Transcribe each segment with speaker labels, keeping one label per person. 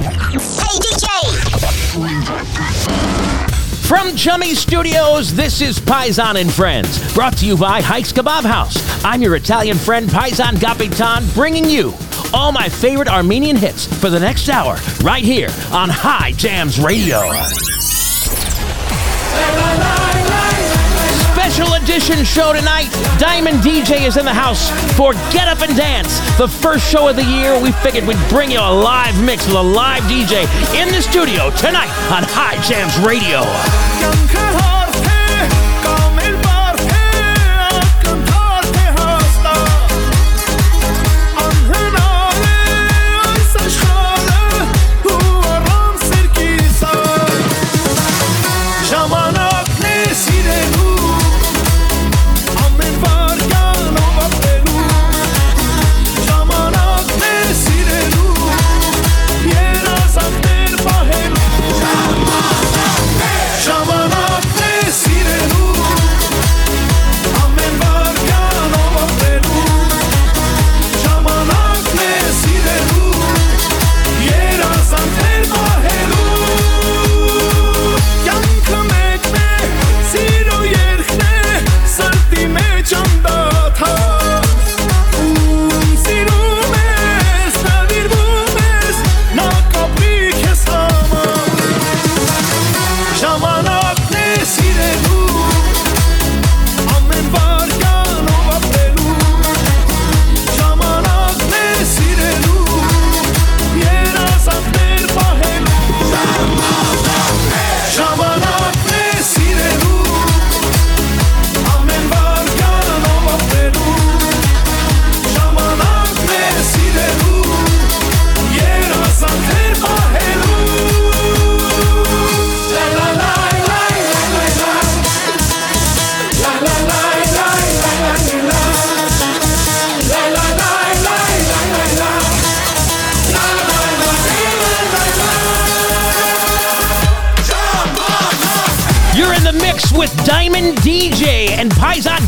Speaker 1: Hey DJ!
Speaker 2: From Chummy Studios, this is Paisan and Friends, brought to you by Hike's Kebab House. I'm your Italian friend Paisan Gapitan, bringing you all my favorite Armenian hits for the next hour, right here on High Jams Radio. Special edition show tonight. Diamond DJ is in the house for Get Up and Dance, the first show of the year. We figured we'd bring you a live mix with a live DJ in the studio tonight on High Jams Radio.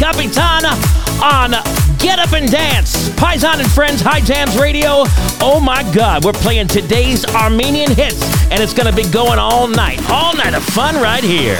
Speaker 2: Paisan and Dance. Paisan and Friends High Jams Radio. Oh my God, we're playing today's Armenian hits, and it's going to be going all night. All night of fun right here.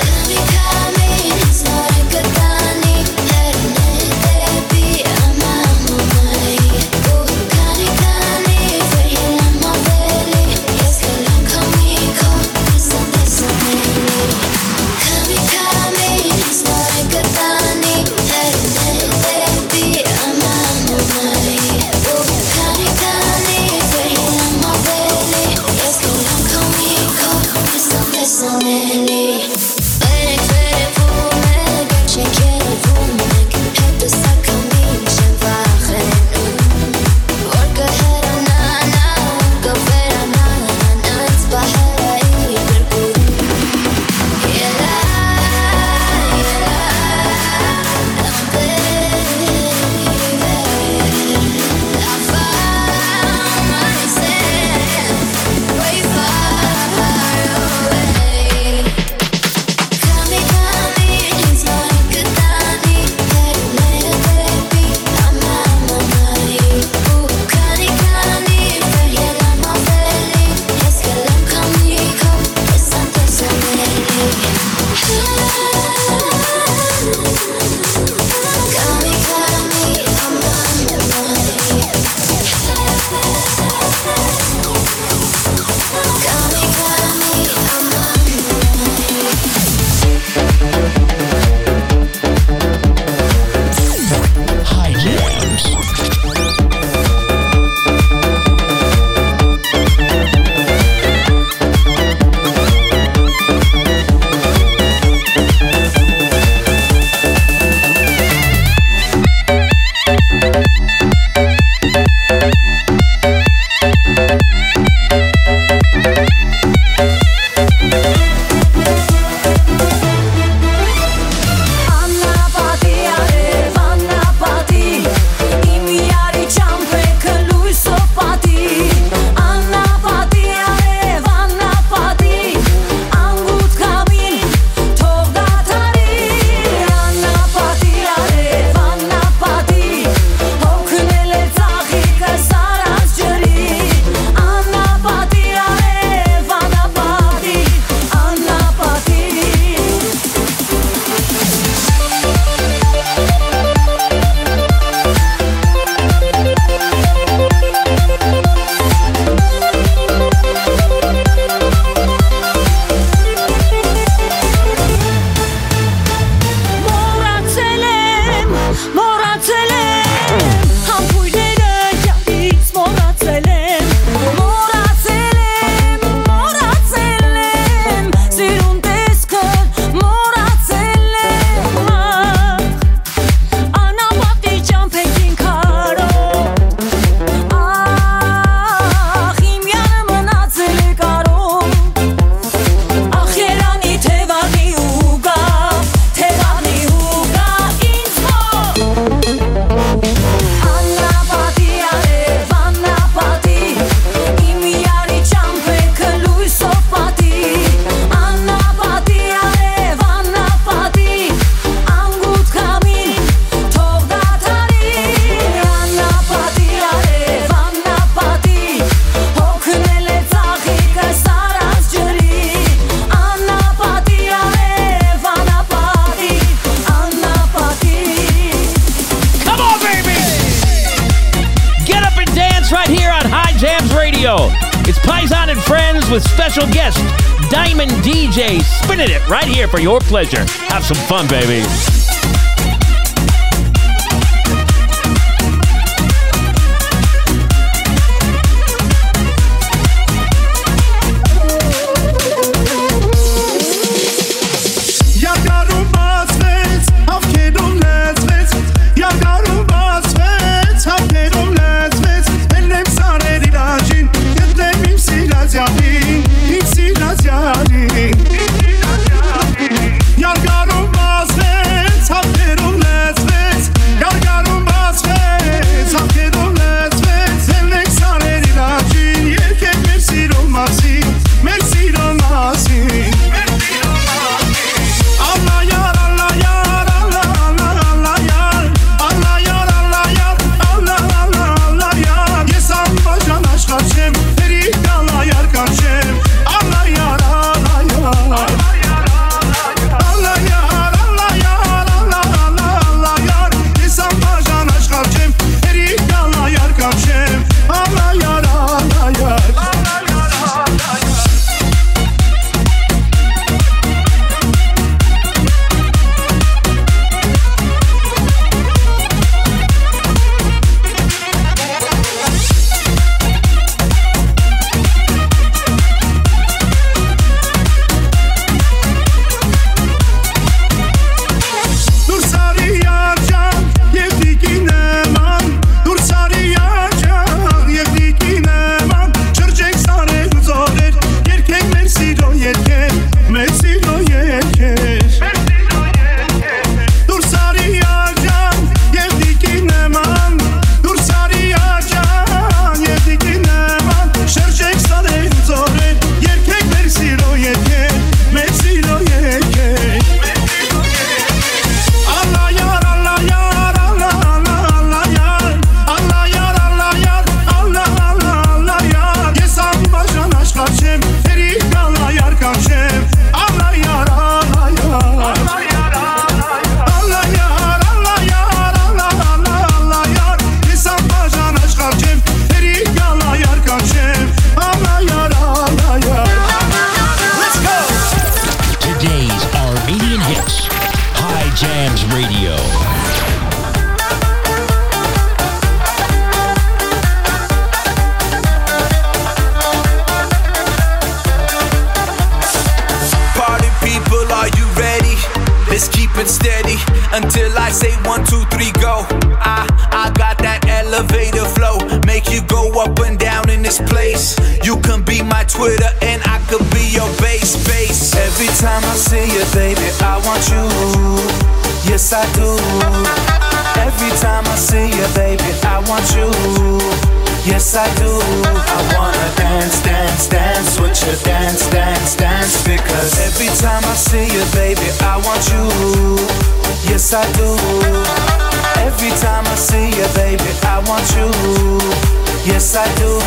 Speaker 2: for your pleasure. Have some fun, baby. yes I do. Every time I see you, baby, I want you.
Speaker 3: Yes I do. I wanna dance, dance, dance with you, dance, dance, dance. Because every time I see you,
Speaker 2: baby, I want you. Yes I do. Every time I
Speaker 4: see you, baby, I want you. Yes,
Speaker 5: I do.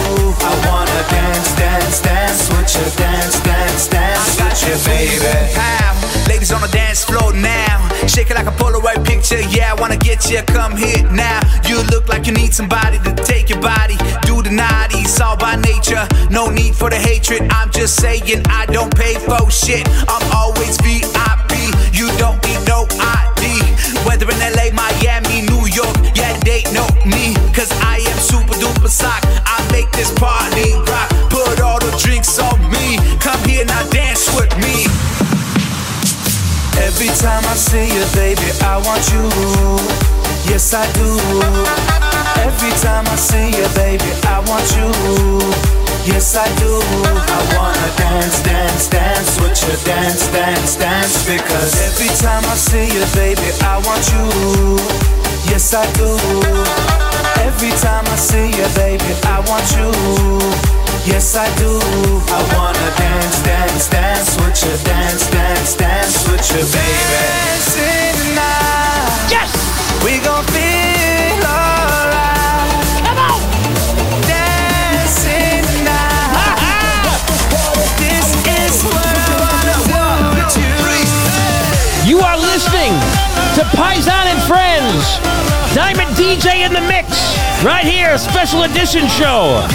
Speaker 5: I wanna dance, dance, dance with you, dance, dance, dance with you, baby. How? Ladies on the dance floor now. Shake it like a Polaroid picture. Yeah, I wanna get you. Come here now. You look like you need somebody to take your body. Do the naughty, it's all by nature. No need for the hatred. I'm just saying, I don't pay for shit. I'm always VIP. You don't need no ID. Whether in LA, Miami, New York, yeah,
Speaker 6: they
Speaker 7: know me. Cause I super duper sock. I make this party rock. Put all the drinks on me.
Speaker 6: Come here now, dance with me. Every time I see you, baby, I want you. Yes, I do. Every time I see you, baby, I want you. Yes, I do. I wanna
Speaker 3: dance, dance, dance with you, dance, dance, dance. Because every time I
Speaker 6: see you, baby, I want you. Yes, I do. Every time I see you,
Speaker 4: baby, I
Speaker 6: want you. Yes, I do. I wanna dance, dance, dance with you, dance,
Speaker 5: dance, dance with you, baby. Dancing tonight. Yes. We gon' feel alright. Come on! Dancing tonight. This is what I wanna do with you. You are listening to Paisan and Friends. Diamond DJ in the mix. Right here, special edition show.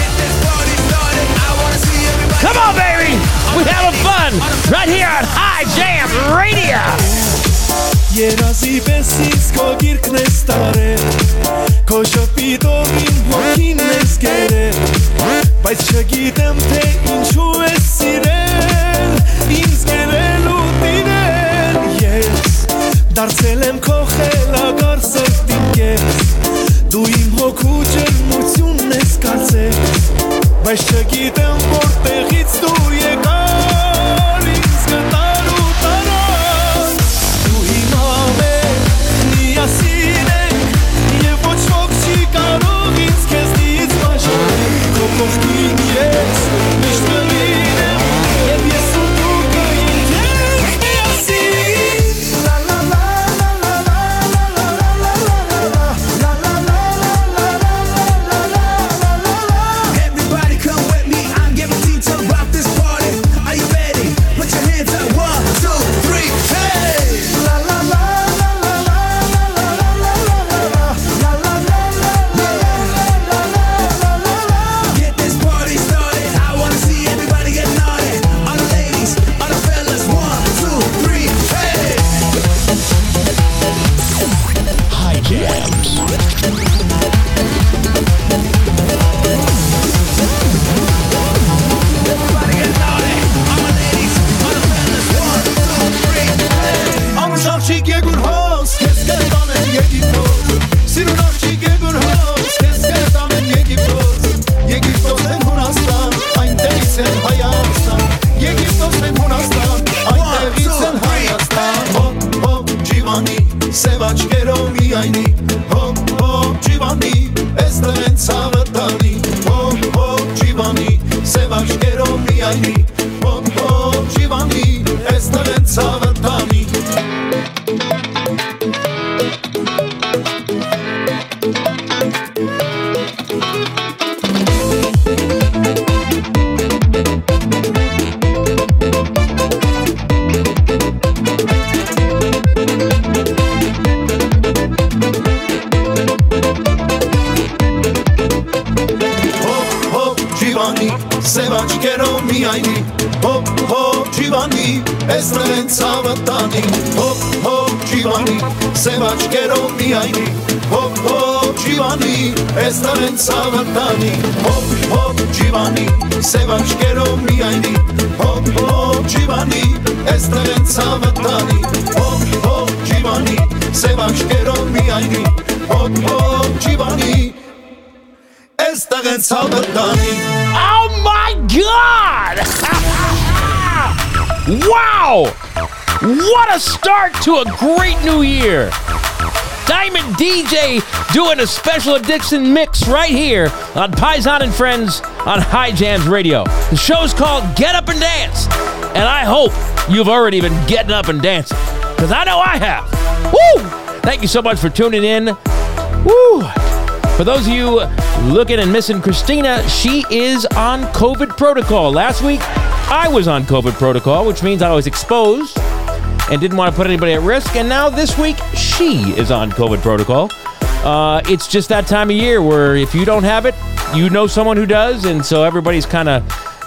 Speaker 5: Come on, baby. We're having fun right here on High Jam Radio. Besis ko Ko Bajt që te Yes Dar celem ko կարծել Բայց չգիտեմ որտեղից դու եկար Ինձ գտար ու տարար Դու հիմա մեր միասին ենք Եվ ոչ ոք չի կարող ինձ քեզնից բաժանել Քո կողքին on me. სამთანი ჰოპ ჰოპ ჯივანი სევაშკერო მიაინდი ჰოპ ჰოპ ჯივანი ეს დღემ სამთანი ჰოპ ჰოპ ჯივანი სევაშკერო მიაინდი ჰოპ ჰოპ ჯივანი ეს დღემ სამთანი
Speaker 4: Oh my god! wow! What a start to a great new year! Diamond DJ doing a special addiction mix right here on Paisan and Friends on High Jams Radio. The show's called Get Up and Dance, and I hope you've already been getting up and dancing because I know I have. Woo! Thank you so much for tuning in. Woo! For those of you looking and missing Christina, she is on COVID protocol. Last week, I was on COVID protocol, which means I was exposed and didn't want to put anybody at risk. And now this week, she is on COVID protocol. Uh, it's just that time of year where if you don't have it, you know someone who does, and so everybody's kind of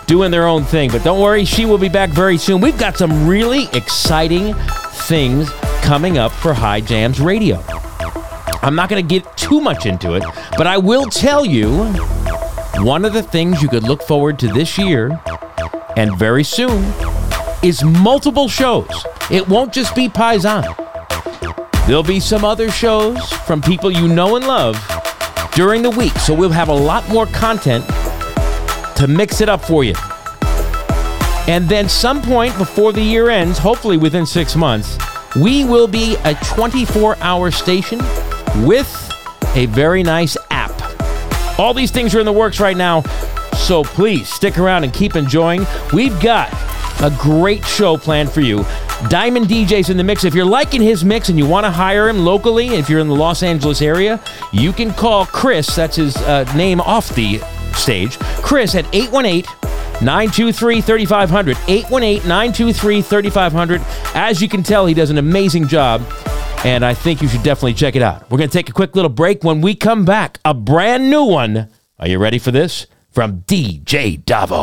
Speaker 4: doing their own thing. But don't worry, she will be back very soon. We've got some really exciting things coming up for High Jams Radio. I'm not going to get too much into it, but I will tell you one of the things you could look forward to this year and very soon is multiple shows. It won't just be Paisan. There'll be some other shows from people you know and love during the week, so we'll have a lot more content to mix it up for you. And then some point before the year ends, hopefully within 6 months, we will be a 24-hour station with a very nice app. All these things are in the works right now, so please stick around and keep enjoying. We've got a great show planned for you. Diamond DJ's in the mix. If you're liking his mix and you want to hire him locally, if you're in the Los Angeles area, you can call Chris, that's his uh, name off the stage, Chris at 818 923 3500. 818 923 3500. As you can tell, he does an amazing job, and I think you should definitely check it out. We're going to take a quick little break. When we come back, a brand new one. Are you ready for this? From DJ Davo.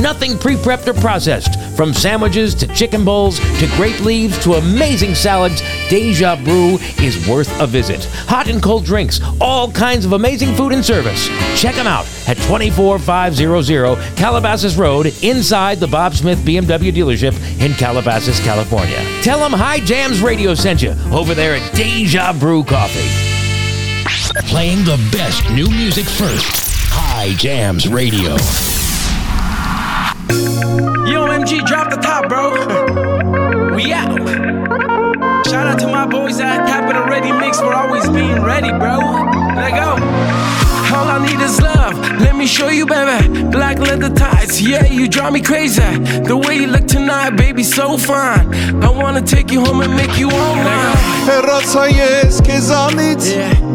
Speaker 4: Nothing pre prepped or processed. From sandwiches to chicken bowls to grape leaves to amazing salads, Deja Brew is worth a visit. Hot and cold drinks, all kinds of amazing food and service. Check them out at 24500 Calabasas Road inside the Bob Smith BMW dealership in Calabasas, California. Tell them High Jams Radio sent you over there at Deja Brew Coffee. Playing the best new music first. High Jams Radio.
Speaker 8: Yo, MG, drop the top, bro. we out. Shout out to my boys at Capital Ready Mix for always being ready, bro. Let go. All I need is love. Let me show you, baby. Black leather tights. Yeah, you drive me crazy. The way you look tonight, baby, so fine. I wanna take you home and make you all mine.
Speaker 9: Հեռացա ես քեզանից.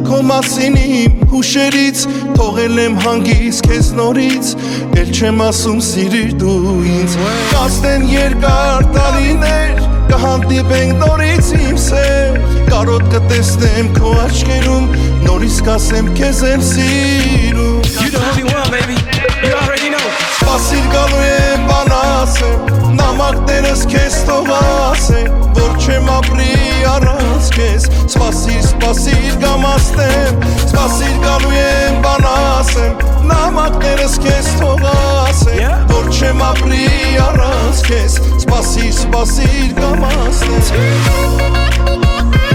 Speaker 9: Քո մասին իմ հուշերից Թողել եմ հանգիս քեզ նորից Էլ չեմ ասում սիրիր դու ինձ Կաստեն երկար տարիներ Կհանդիպենք նորից իմ սեր Կարոտ կտեսնեմ քո աչքերում Նորից կասեմ քեզ եմ սիրում
Speaker 8: You the only one, baby. You already know.
Speaker 9: Սպասիր գալու եմ բանասեմ Նամակներս քեզ թողասեմ Որ չեմ ապրի առանց քեզ Սպասիր, սպասիր գամաստեմ Սպասիր գալու եմ բանասեմ Նամակներս քեզ թողասեմ
Speaker 8: Yeah.
Speaker 9: Որ չեմ ապրի առանց քեզ Սպասիր, սպասիր գամաստեմ Փակում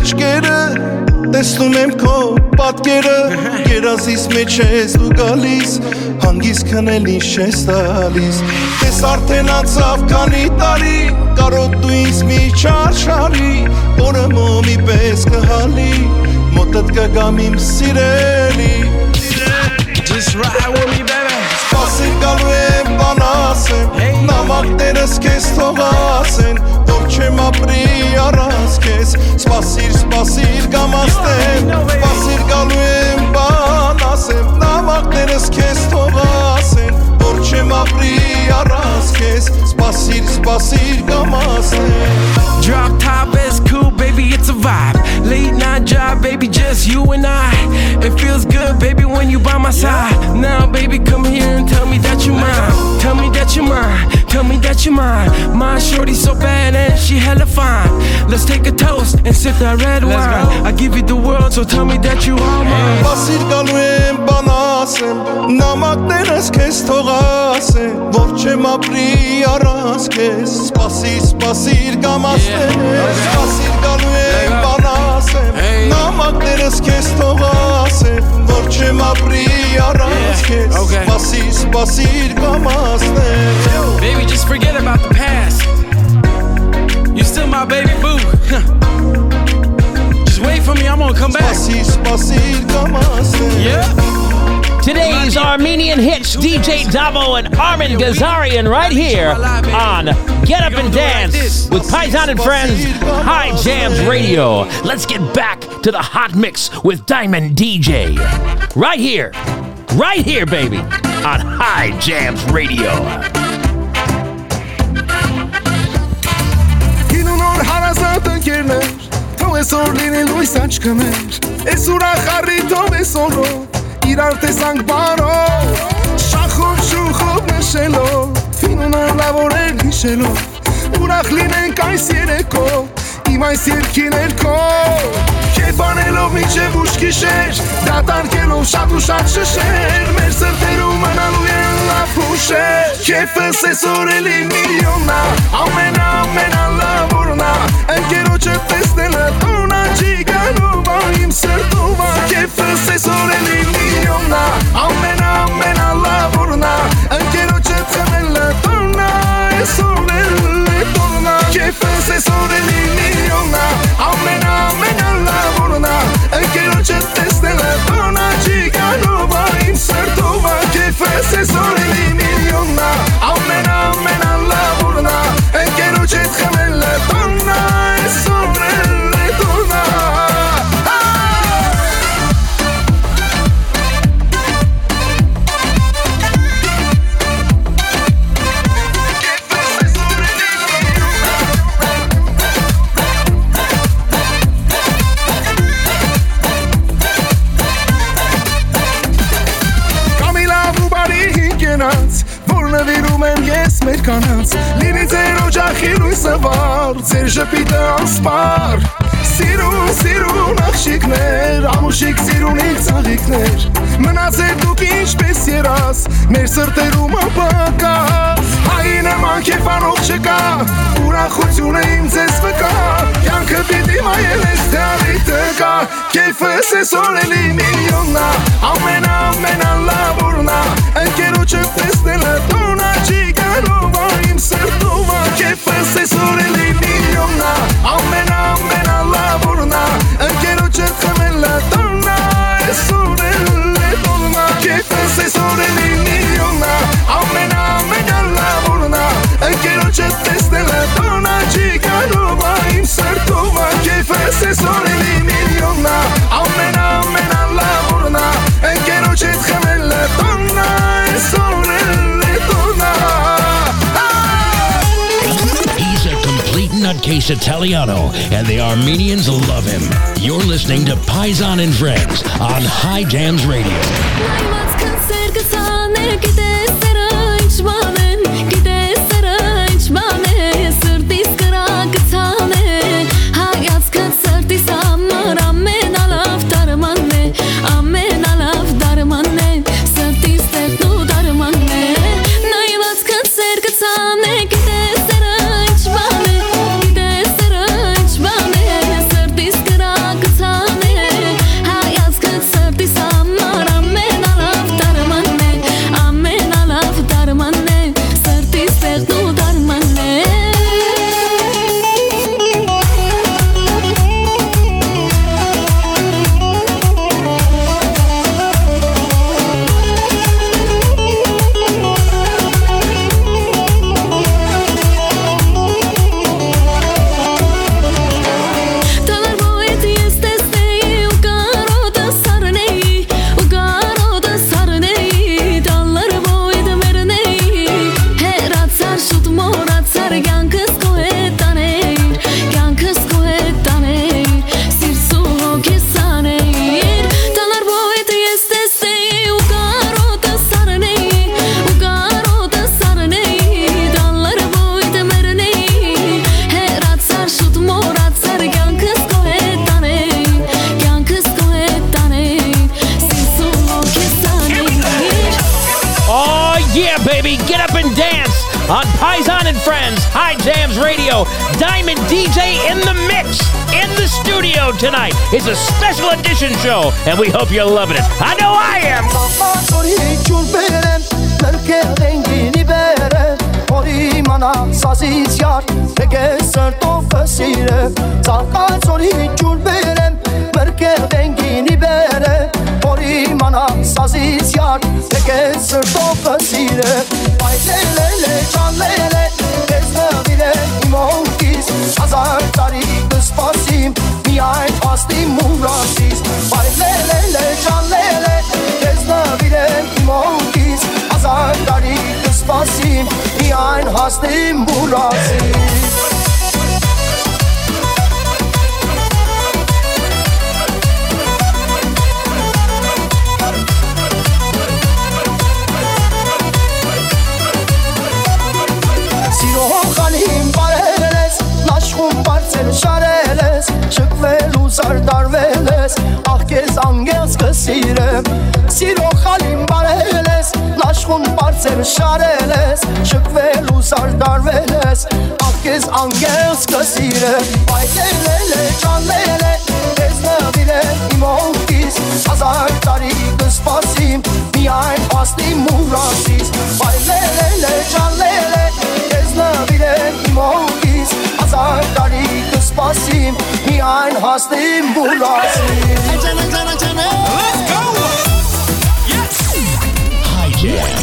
Speaker 9: աչքերը Տեսնում եմ քո պատկերը Երազիս մեջ ես դու գալիս Հանգիս քնել ինչ ես տալիս Ես արդեն անցավ քանի տարի Կարոտ դու ինձ մի չարշարի Օրը մոմի պես կհալի Մոտդ կգամ իմ սիրելի
Speaker 8: Just ride with me, baby.
Speaker 9: Սպասիր գալու եմ բանասեմ. Նամակներս քեզ թողասեն չեմ ապրի առանց քեզ
Speaker 8: սпасիր սпасիր կամ աստեմ
Speaker 9: սпасիր գալու եմ բան ասեմ նամակներս քեզ թող ասեն որ չեմ ապրի Velasquez, Spasir, Spasir, Namaste.
Speaker 8: Drop top it's cool, baby, it's a vibe. Late night job, baby, just you and I. It feels good, baby, when you by my side. Now, baby, come here and tell me that you mine. Tell me that you mine. Tell me that you mine. My shorty so bad and she hella fine. Let's take a toast and sip that red wine. I give you the world, so tell me that you are mine.
Speaker 9: Basit kalbim banasın. Namak neres kes togasın. Vovçe Че ма пријаранске Спаси,
Speaker 8: спаси
Speaker 9: иргамасте Спаси иргануем банасем Намак дереске стогасем
Speaker 8: Дорче
Speaker 9: ма
Speaker 8: пријаранске
Speaker 9: Спаси, спаси иргамасте
Speaker 8: Baby just forget about the past You still my baby boo Just wait for me I'm gonna come back
Speaker 9: Спаси, спаси иргамасте
Speaker 8: Yeah
Speaker 4: Today's Armenian hits DJ Davo and Armin Gazarian right here on Get Up and Dance with Paisan and Friends High Jams Radio. Let's get back to the hot mix with Diamond DJ. Right here, right here, baby, on High Jams Radio.
Speaker 10: Այսօր այսօրով Իրար տեսանք բարով Շախով շուխով նշելով Կինունոր լավորեր հիշելով Ուրախ լինենք այս երեկով Իմ այս երկի ներքո Կեպանելով միջև ուշ գիշեր Դատարկելով շատ ու շատ շշեր Մեր սրտերում մնալու pushe Qefën se soreli miliona Amena, amena la burna E kjero që feste në turna Qika nuba im sërtuva Qefën se soreli miliona Amena, amena la burna E kjero që feste në turna E soreli turna Qefën se soreli miliona Amena, amena la burna E kjero që feste në turna Qika im sërtuva Qefën se soreli կանանց Լինի ձեր օջախի լույսը վար Ձեր ժպիտը անսպար Սիրուն, սիրուն աղջիկներ Ամուշիկ սիրունիկ ծաղիկներ Մնացեք դուք ինչպես երաս Մեր սրտերում ապակաս Այի նման կեփանող չկա Ուրախությունը իմ ձեզ վկա Կյանքը պիտի մայելես թե առիթը կա Կեֆս է սորելի միլիոննա Ամենա ամենա լավուրնա Ընկերոջը տեսնելը տունա չի կարող Որ իմ սրտումա Կեֆս է սորելի միլիոննա Ամենա ամենա լավուրնա Ընկերոջը
Speaker 11: ծմելը տունա Italiano, and the Armenians love him. You're listening to Paisan and Friends on High Jams Radio. baby. Get up and dance on Paisan and Friends, High Jams Radio. Diamond DJ in the mix in the studio tonight. It's a special edition show, and we hope you're loving it. I know I am.
Speaker 12: մրկև ենգինի բերը, որի մանա սազից յար, տեք է սրտովը սիրը, այդ լել է ճան լել է, տես նվիր է իմ ոնքիս, հազար տարի կսպասիմ, մի այդ հաստիմ ու ռասիս, այդ լել է ճան լել է, տես նվիր է իմ ոնքիս, հազար տարի կսպասիմ, մի այն հաստիմ ու ռասիս, Շկվելու զարդարվել ես Աղ կեզ անգելս կսիրեմ Սիրո խալին բարել ես Լաշխում բարձեր շարել ես Շկվելու զարդարվել ես Աղ կեզ անգելս կսիրեմ Բայլել է ճանլել է Ես նվիրել իմ հոնքիս Հազար տարի կսպասիմ Միայն հասնի մուրասիս Բայլել է ճանլել է Ես նվիրել իմ հոնքիս Հազար տարի կսպասիմ
Speaker 13: spasim i ein hast im Bulasim. Let's go! Yes! Hi.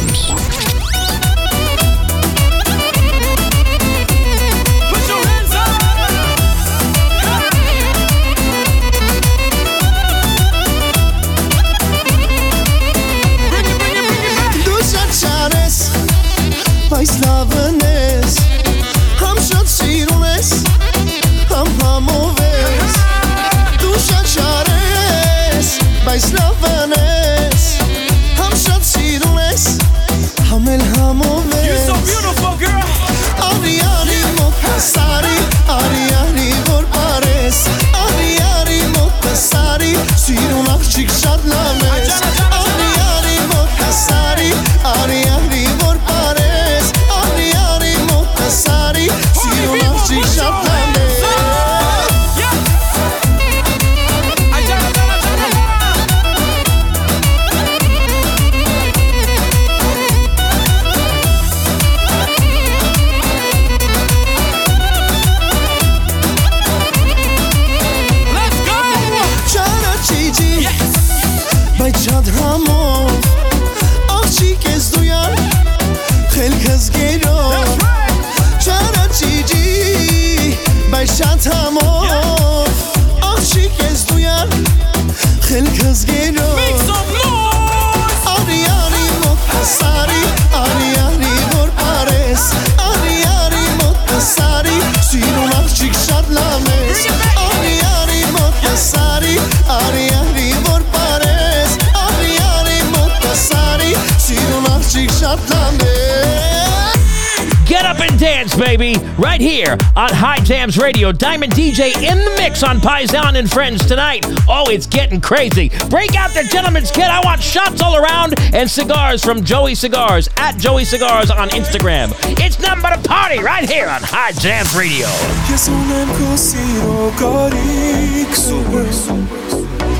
Speaker 13: Radio. Diamond DJ in the mix on Paisan and Friends tonight. Oh, it's getting crazy. Break out the gentleman's kit. I want shots all around and cigars from Joey Cigars at Joey Cigars on Instagram. It's number to party right here on High Jams Radio.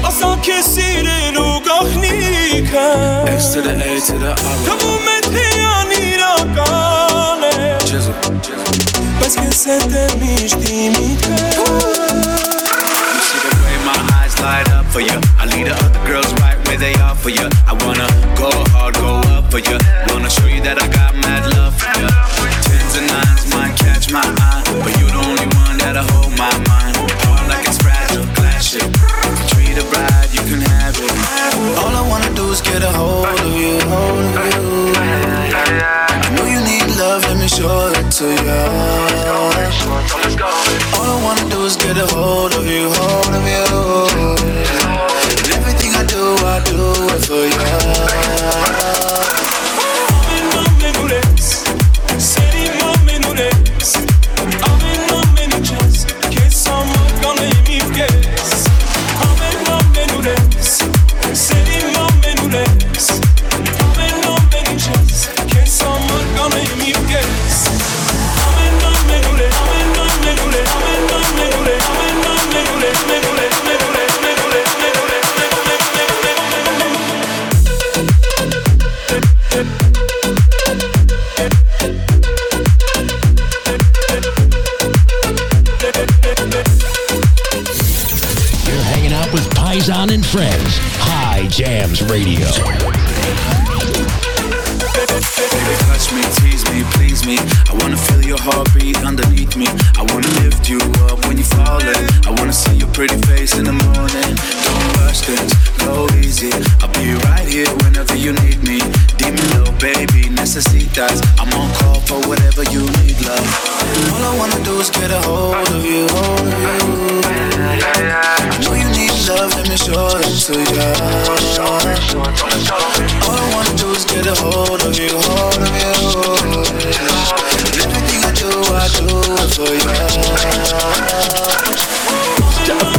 Speaker 14: اصلا کسی رو نگاه
Speaker 15: نیکن to the A to the R
Speaker 14: تموم
Speaker 3: تیانی را Parce que c'était eyes light up for you. I lead the other girls right where they are for you. I wanna go hard, go up for you. Wanna show you that I got mad love for you. Tens and nines might catch my eye, but you're the only one that'll hold my mind. Hard like it's fragile, glass it. Treat a bride, you can have it.
Speaker 8: All I wanna do is get a hold of you, hold of you. I know you love, let me show it to you. All I wanna do is get a hold of you, hold of you. And everything I do, I do it for you.
Speaker 13: Radio.
Speaker 3: Baby, touch me, tease me, please me. I wanna feel your heartbeat underneath me. I wanna lift you up when you're falling. I wanna see your pretty face in the morning. Don't rush things, go easy. I'll be right here whenever you need me. Baby, necesitas. I'm on call for whatever you need, love.
Speaker 8: All I wanna do is get a hold of you, hold of you. I know you love, let me show it to you. All I wanna do is get a hold of you, hold of you. Everything I do, I do it for you.
Speaker 13: Diamond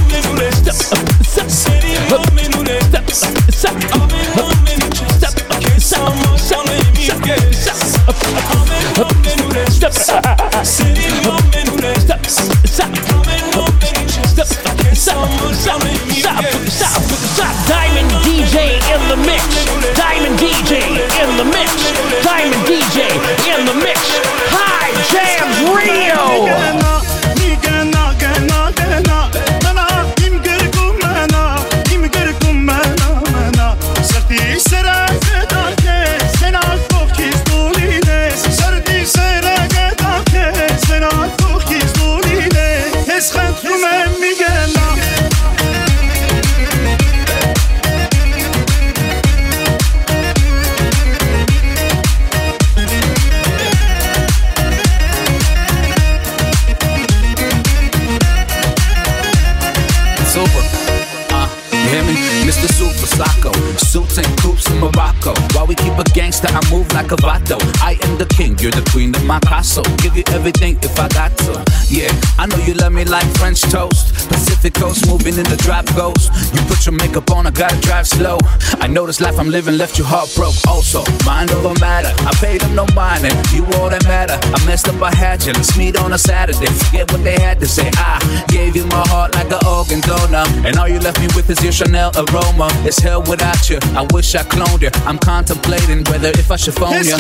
Speaker 7: the king, you're the queen of my castle. Give you everything if I got to. Yeah, I know you love me like French toast. Pacific coast moving in the drop goes. You put your makeup on, I gotta drive slow. I know this life I'm living left you heartbroken. Also, mind over matter. I paid them no mind, and you all that matter. I messed up, I had you. Let's meet on a Saturday. Forget what they had to say. I gave you my heart like an organ donor. And all you left me with is your Chanel aroma. It's hell without you. I wish I cloned you. I'm contemplating whether if I should phone you.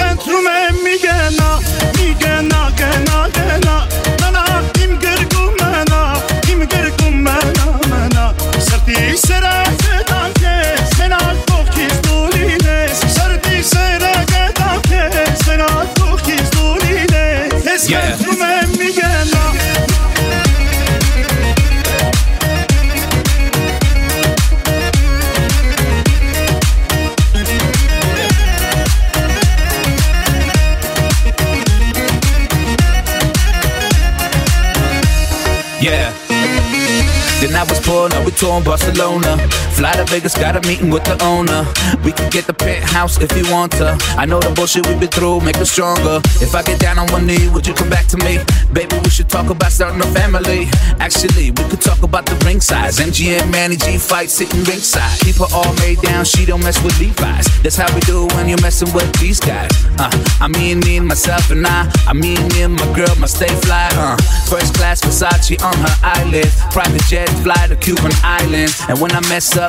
Speaker 2: միգենա, միգենա, կենա, կենա, մնա իմ գրկում մնա, իմ գրկում մնա, մնա, սրտի սրա կտանք ես, մենալ կողքիս դու լինես,
Speaker 7: սրտի
Speaker 2: սրա կտանք ես,
Speaker 7: մենալ կողքիս դու լինես, ես կերտում ես, touring Barcelona. Fly to Vegas, got a meeting with the owner. We could get the penthouse if you want to. I know the bullshit we've been through, make us stronger. If I get down on one knee, would you come back to me? Baby, we should talk about starting a family. Actually, we could talk about the ring size. MGM, Manny G fight sitting ringside. Keep her all made down, she don't mess with Levi's. That's how we do when you're messing with these guys. Uh, I mean, me and myself and I. I mean, me and my girl my stay fly. Uh, first class Versace on her eyelids. Private jet fly to Cuban islands. And when I mess up,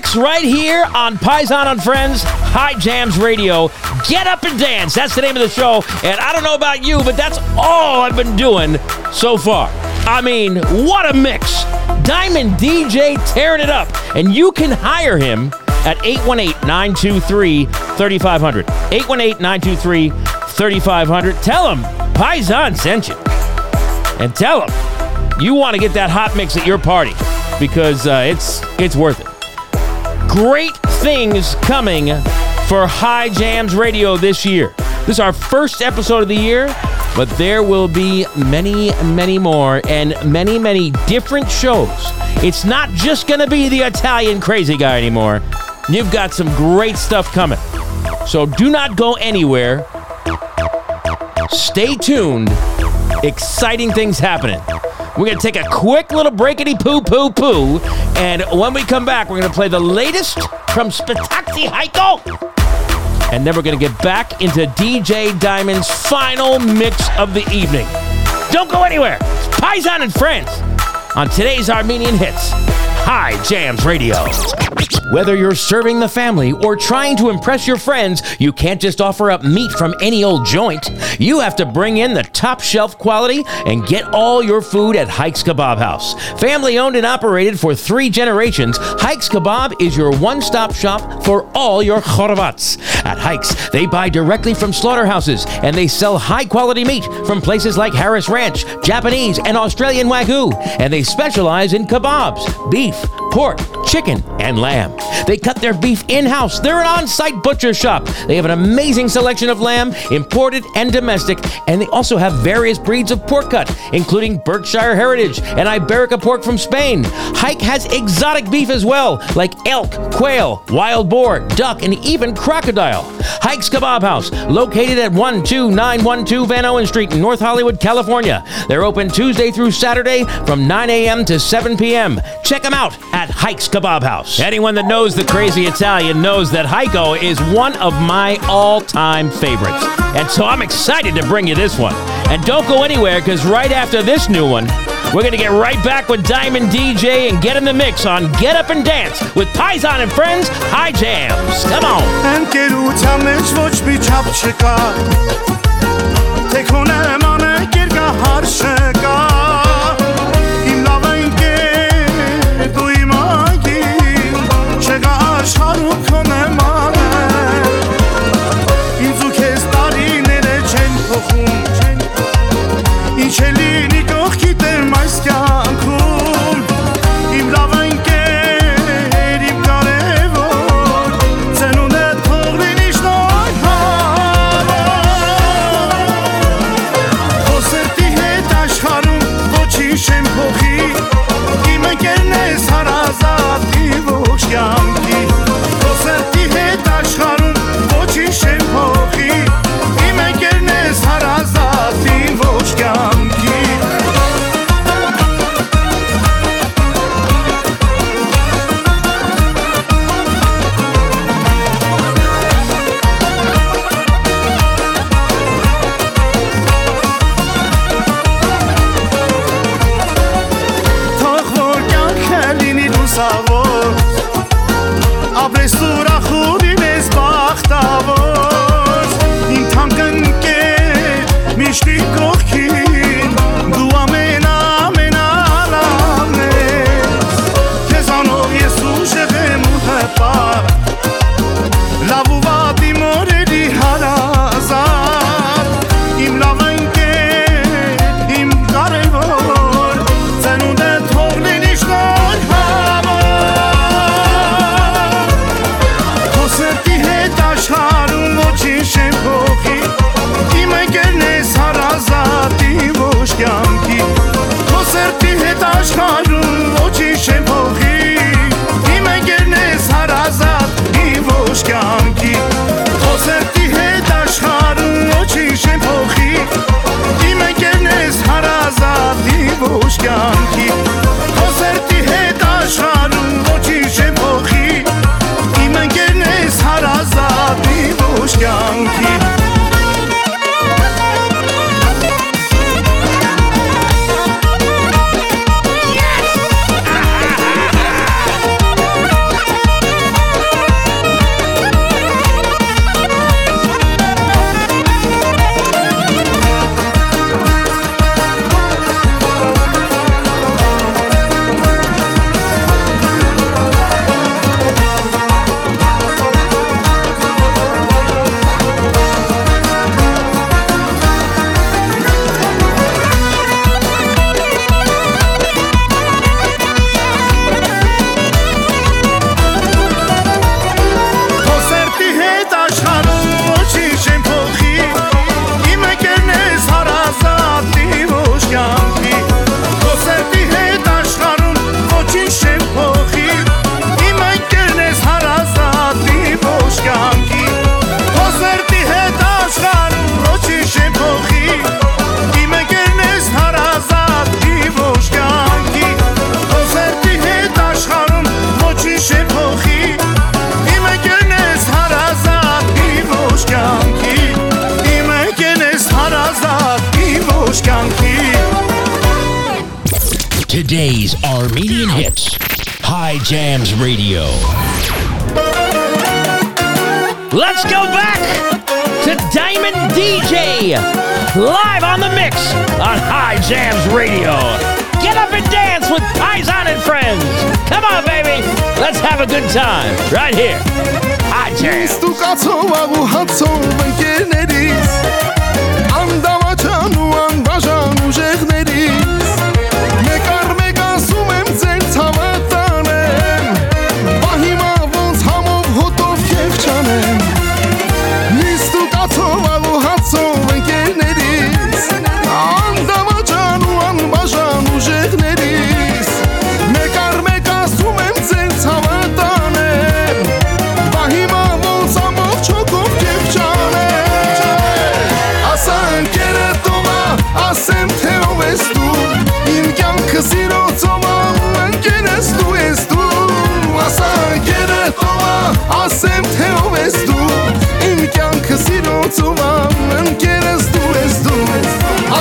Speaker 4: right here on Paisan on Friends High Jams Radio. Get up and dance. That's the name of the show. And I don't know about you, but that's all I've been doing so far. I mean, what a mix. Diamond DJ tearing it up. And you can hire him at 818 923 3500. 818 923 3500. Tell him Paisan sent you. And tell him you want to get that hot mix at your party because uh, it's it's worth it. Great things coming for High Jams Radio this year. This is our first episode of the year, but there will be many, many more and many, many different shows. It's not just going to be the Italian crazy guy anymore. You've got some great stuff coming. So do not go anywhere. Stay tuned. Exciting things happening. We're going to take a quick little breakity poo poo poo. And when we come back, we're going to play the latest from Spitakci Hayko. And then we're going to get back into DJ Diamond's final mix of the evening. Don't go anywhere. It's Paisan and Friends on today's Armenian Hits. High Jams Radio. Whether you're serving the family or trying to impress your friends, you can't just offer up meat from any old joint. You have to bring in the top shelf quality and get all your food at Hikes Kebab House. Family owned and operated for three generations, Hikes Kebab is your one stop shop for all your khorovats. At Hikes, they buy directly from slaughterhouses and they sell high quality meat from places like Harris Ranch, Japanese, and Australian Wagyu. And they specialize in kebabs, beef, pork, chicken, and lamb. They cut their beef in house. They're an on site butcher shop. They have an amazing selection of lamb, imported and domestic, and they also have various breeds of pork cut, including Berkshire Heritage and Iberica pork from Spain. Hike has exotic beef as well, like elk, quail, wild boar, duck, and even crocodile. Hike's Kebab House, located at 12912 Vanowen Street in North Hollywood, California. They're open Tuesday through Saturday from 9 a.m. to 7 p.m. Check them out at Hike's Kebab House. Anyone anyone that knows the crazy Italian knows that Hayko is one of my all time favorites. And so I'm excited to bring you this one. And don't go anywhere because right after this new one, we're going to get right back with Diamond DJ and get in the mix on Get Up and Dance with Paisan and Friends High Jams. Come on.
Speaker 2: Anche rutamec voç
Speaker 4: today's Armenian hits. High Jams Radio. Let's go back to Diamond DJ live on the mix on High Jams Radio. Get up and dance with Paisan and friends. Come on, baby. Let's have a good time right here. High Jams.
Speaker 10: Անդամաչան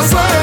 Speaker 9: Nossa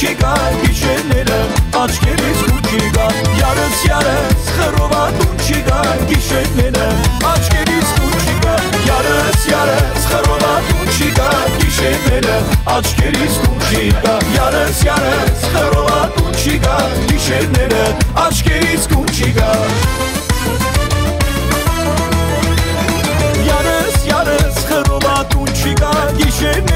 Speaker 9: չի գա գիշերները աչքերից խուր չի գա Յարս յարս խռովատուն չի գա գիշերները աչքերից խուր չի գա Յարս յարս խռովատուն չի գա գիշերները աչքերից խուր չի գա Յարս յարս խռովատուն չի գա գիշերները աչքերից խուր չի գա Յարս յարս խռովատուն չի գա գիշերները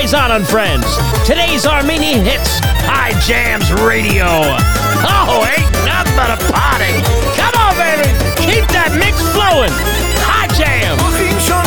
Speaker 4: On and Friends. Today's Armenian Hits, High Jams Radio. Oh, ain't nothing but a party. Come on, baby. Keep that mix flowing. High Jam.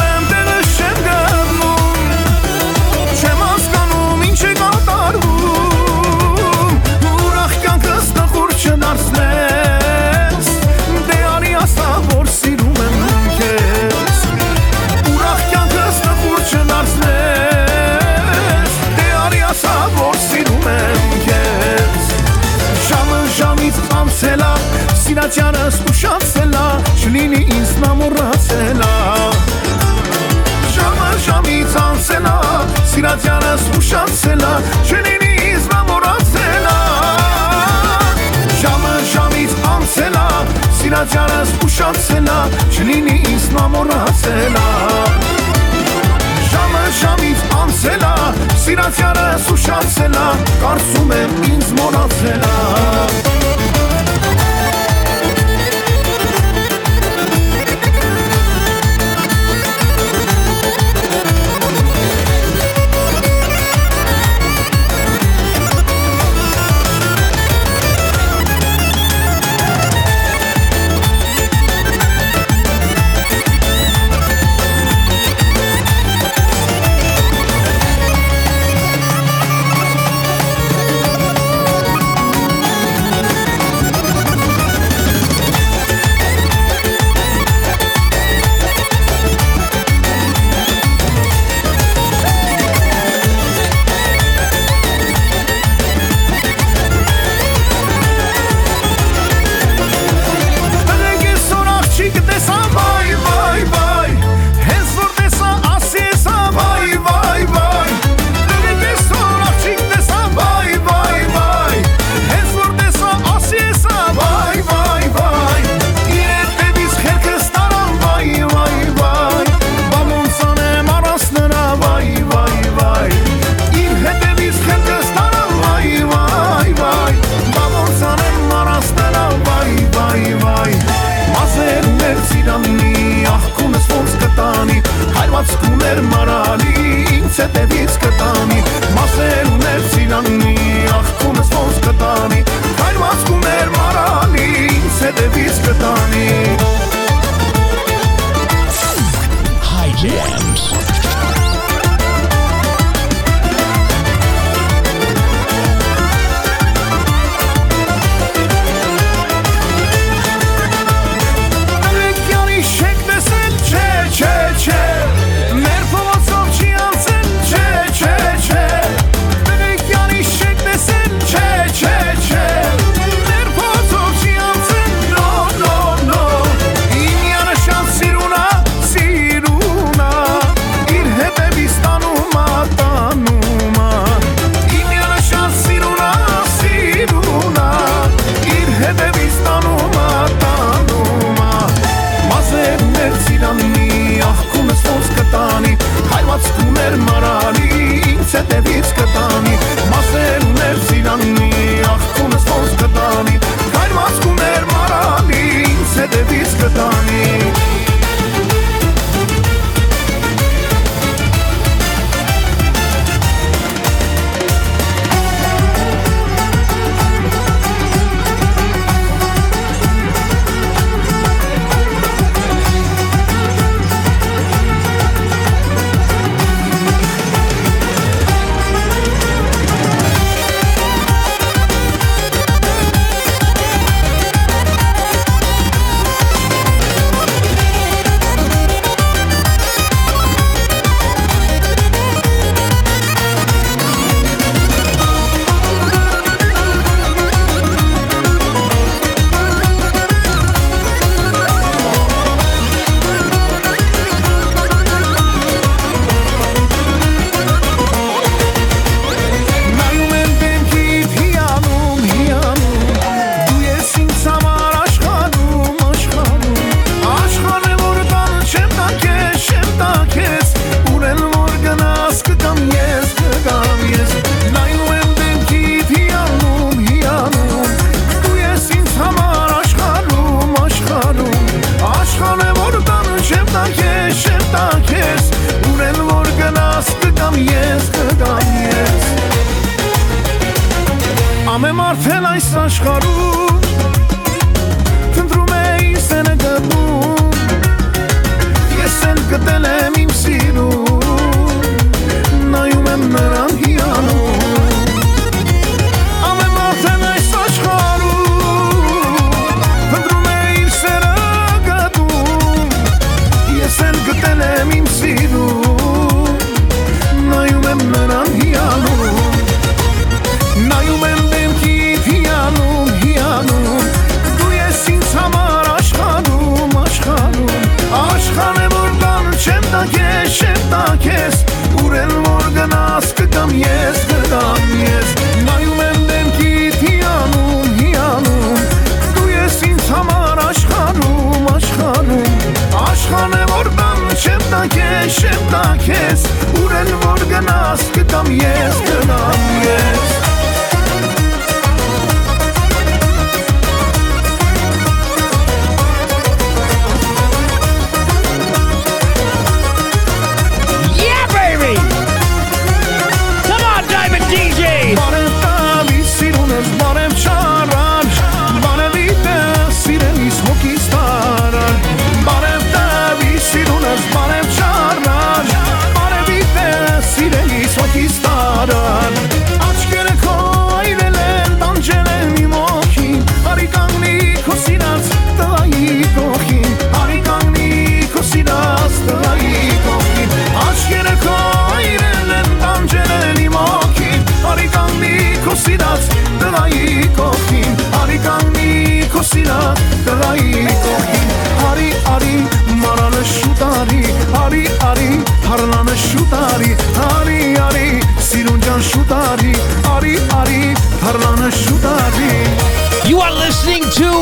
Speaker 10: փչացնա, չլինի ինձ նա մոռացելա։ Ժամը ժամից անցելա, սիրած յարս ուշացելա, կարծում եմ ինձ մոռացելա։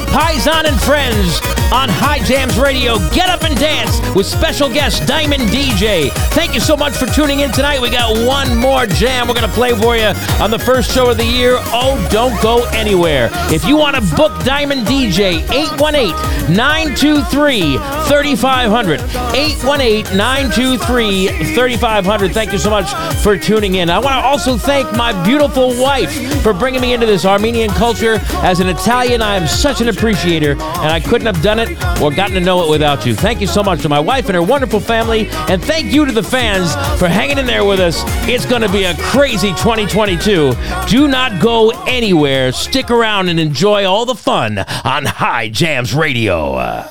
Speaker 4: Paisan and Friends on High Jams Radio. Get up and dance with special guest Diamond DJ. Thank you so much for tuning in tonight. We got one more jam we're going to play for you on the first show of the year. Oh, don't go anywhere. If you want to book Diamond DJ, 818 923 3500. 818 923 3500. Thank you so much for tuning in. I want to also thank my beautiful wife for bringing me into this Armenian culture. As an Italian, I am such an appreciator, and I couldn't have done it or gotten to know it without you. Thank you so much to my wife and her wonderful family, and thank you to the fans for hanging in there with us. It's going to be a crazy 2022. Do not go anywhere. Stick around and enjoy all the fun on High Jams Radio.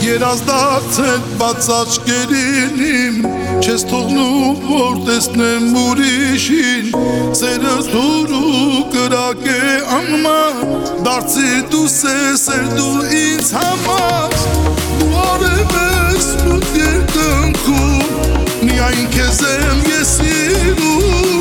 Speaker 10: Երազդարձել բաց աչկերին Չես թողնում որ տեսնեմ ուրիշին Սերս դուրու կրակ է անման Դարձի դու սեսեր դու ինձ համար Դու արև ես
Speaker 16: Ni ein Kesem yesidu Ni ein Kesem yesidu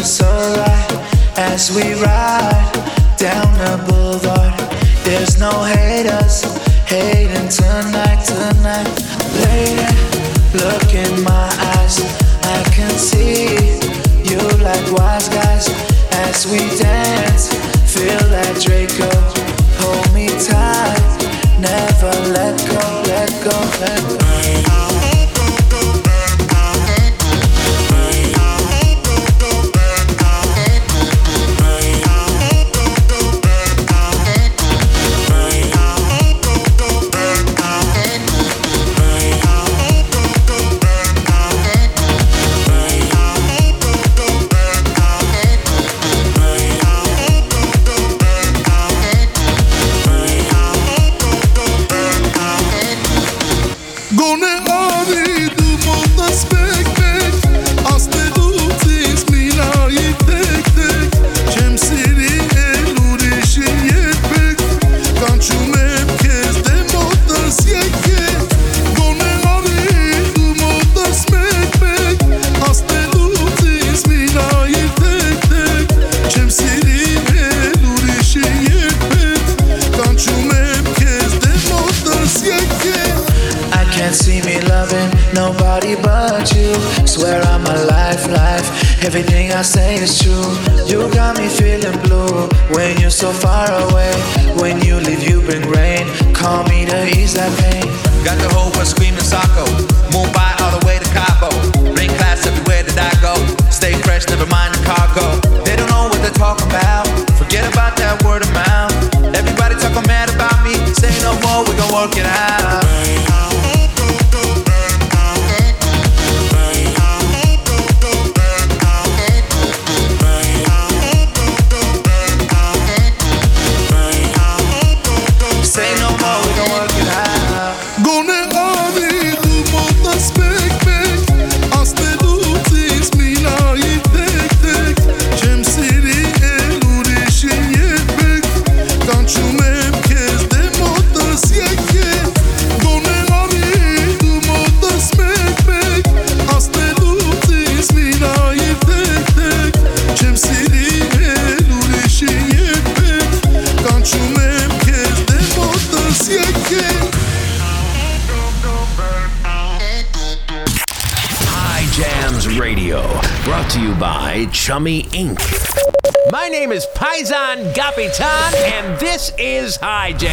Speaker 16: Just alright as we ride down the boulevard. There's no haters hating tonight, tonight. Lady, look in my eyes. I can see you like wise guys as we dance. Feel that Draco. Hold me tight. Never let go, let go, let go.
Speaker 4: Chummy Inc. My name is Paisan Gapitan, and this is Hijack.